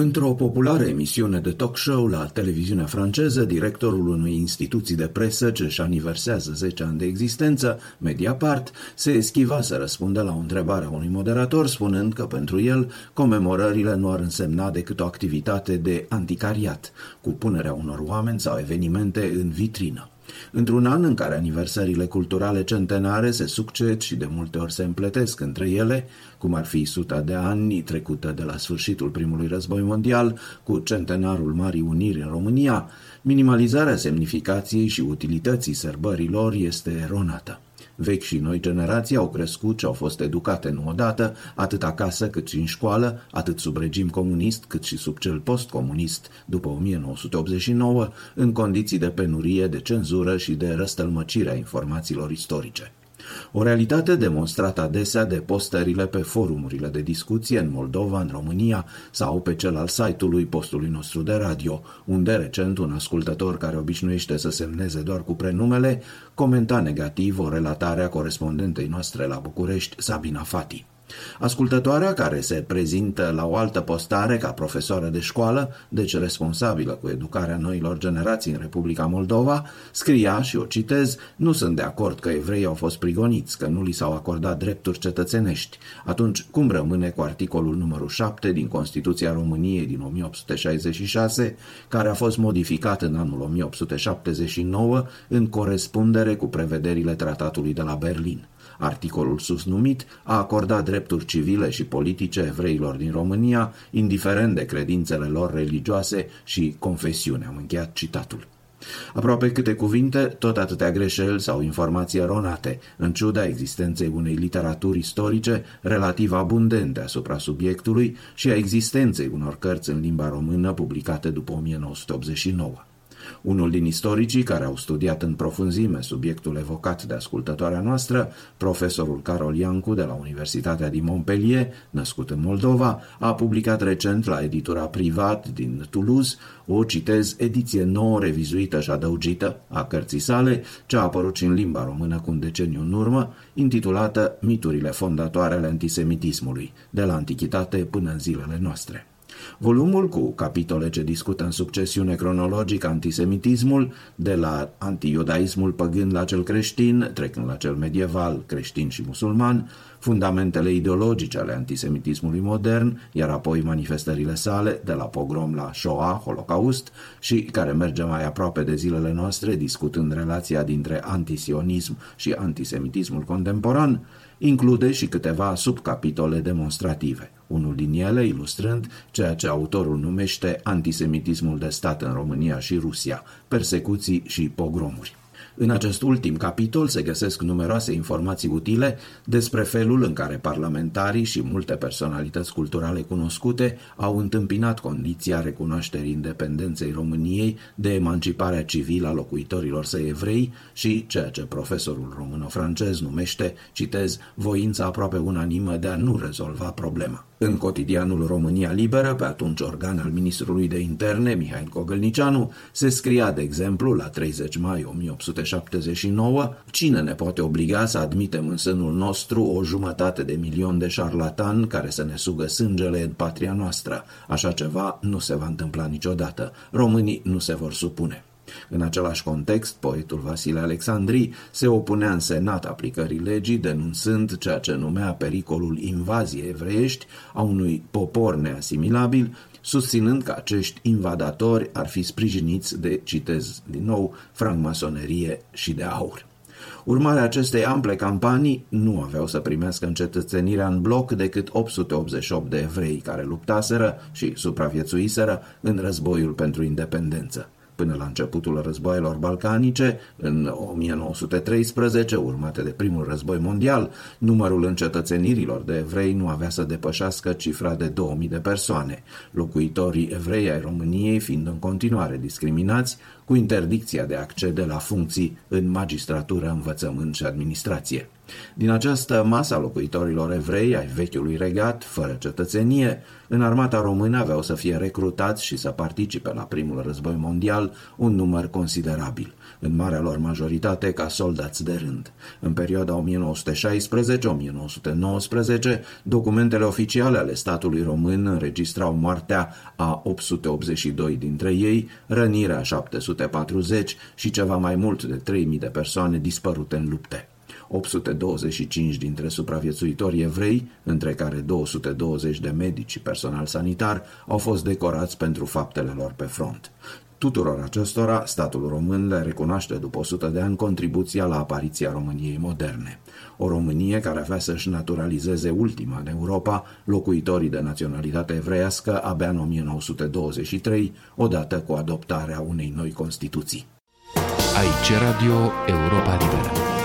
Într-o populară emisiune de talk show la televiziunea franceză, directorul unei instituții de presă ce își aniversează 10 ani de existență, Mediapart, se eschiva să răspundă la o întrebare a unui moderator, spunând că pentru el comemorările nu ar însemna decât o activitate de anticariat, cu punerea unor oameni sau evenimente în vitrină. Într-un an în care aniversările culturale centenare se succed și de multe ori se împletesc între ele, cum ar fi suta de ani trecută de la sfârșitul primului război mondial cu centenarul Marii Uniri în România, minimalizarea semnificației și utilității sărbărilor este eronată. Vechi și noi generații au crescut și au fost educate nu odată, atât acasă cât și în școală, atât sub regim comunist cât și sub cel postcomunist după 1989, în condiții de penurie, de cenzură și de răstălmăcire a informațiilor istorice. O realitate demonstrată adesea de postările pe forumurile de discuție în Moldova, în România sau pe cel al site-ului postului nostru de radio, unde recent un ascultător care obișnuiește să semneze doar cu prenumele comenta negativ o relatare a corespondentei noastre la București, Sabina Fati. Ascultătoarea, care se prezintă la o altă postare ca profesoară de școală, deci responsabilă cu educarea noilor generații în Republica Moldova, scria, și o citez, nu sunt de acord că evreii au fost prigoniți, că nu li s-au acordat drepturi cetățenești. Atunci, cum rămâne cu articolul numărul 7 din Constituția României din 1866, care a fost modificat în anul 1879 în corespundere cu prevederile tratatului de la Berlin? Articolul sus numit a acordat drepturi civile și politice evreilor din România, indiferent de credințele lor religioase și confesiune. Am încheiat citatul. Aproape câte cuvinte, tot atâtea greșeli sau informații eronate, în ciuda existenței unei literaturi istorice relativ abundente asupra subiectului și a existenței unor cărți în limba română publicate după 1989. Unul din istoricii care au studiat în profunzime subiectul evocat de ascultătoarea noastră, profesorul Carol Iancu de la Universitatea din Montpellier, născut în Moldova, a publicat recent la editura privat din Toulouse o, citez, ediție nouă, revizuită și adăugită a cărții sale, ce a apărut și în limba română cu un deceniu în urmă, intitulată Miturile fondatoare ale antisemitismului, de la antichitate până în zilele noastre. Volumul cu capitole ce discută în succesiune cronologică antisemitismul, de la antiiudaismul păgând la cel creștin, trecând la cel medieval, creștin și musulman, fundamentele ideologice ale antisemitismului modern, iar apoi manifestările sale, de la pogrom la Shoah, Holocaust, și care merge mai aproape de zilele noastre, discutând relația dintre antisionism și antisemitismul contemporan, include și câteva subcapitole demonstrative unul din ele ilustrând ceea ce autorul numește antisemitismul de stat în România și Rusia, persecuții și pogromuri. În acest ultim capitol se găsesc numeroase informații utile despre felul în care parlamentarii și multe personalități culturale cunoscute au întâmpinat condiția recunoașterii independenței României de emanciparea civilă a locuitorilor săi evrei și ceea ce profesorul româno-francez numește, citez, voința aproape unanimă de a nu rezolva problema. În cotidianul România Liberă, pe atunci organ al ministrului de interne, Mihail Cogălnicianu, se scria, de exemplu, la 30 mai 1879, cine ne poate obliga să admitem în sânul nostru o jumătate de milion de șarlatan care să ne sugă sângele în patria noastră. Așa ceva nu se va întâmpla niciodată. Românii nu se vor supune. În același context, poetul Vasile Alexandri se opunea în senat aplicării legii, denunțând ceea ce numea pericolul invaziei evreiești a unui popor neasimilabil, susținând că acești invadatori ar fi sprijiniți de, citez din nou, francmasonerie și de aur. Urmarea acestei ample campanii nu aveau să primească încetățenirea în bloc decât 888 de evrei care luptaseră și supraviețuiseră în războiul pentru independență până la începutul războaielor balcanice, în 1913, urmate de primul război mondial, numărul încetățenirilor de evrei nu avea să depășească cifra de 2000 de persoane, locuitorii evrei ai României fiind în continuare discriminați, cu interdicția de a accede la funcții în magistratură, învățământ și administrație. Din această masă a locuitorilor evrei ai vechiului regat, fără cetățenie, în armata română aveau să fie recrutați și să participe la primul război mondial un număr considerabil, în marea lor majoritate ca soldați de rând. În perioada 1916-1919, documentele oficiale ale statului român înregistrau moartea a 882 dintre ei, rănirea 740 și ceva mai mult de 3000 de persoane dispărute în lupte. 825 dintre supraviețuitori evrei, între care 220 de medici și personal sanitar, au fost decorați pentru faptele lor pe front. Tuturor acestora, statul român le recunoaște după 100 de ani contribuția la apariția României moderne. O Românie care avea să-și naturalizeze ultima în Europa locuitorii de naționalitate evreiască abia în 1923, odată cu adoptarea unei noi Constituții. Aici Radio Europa Liberă.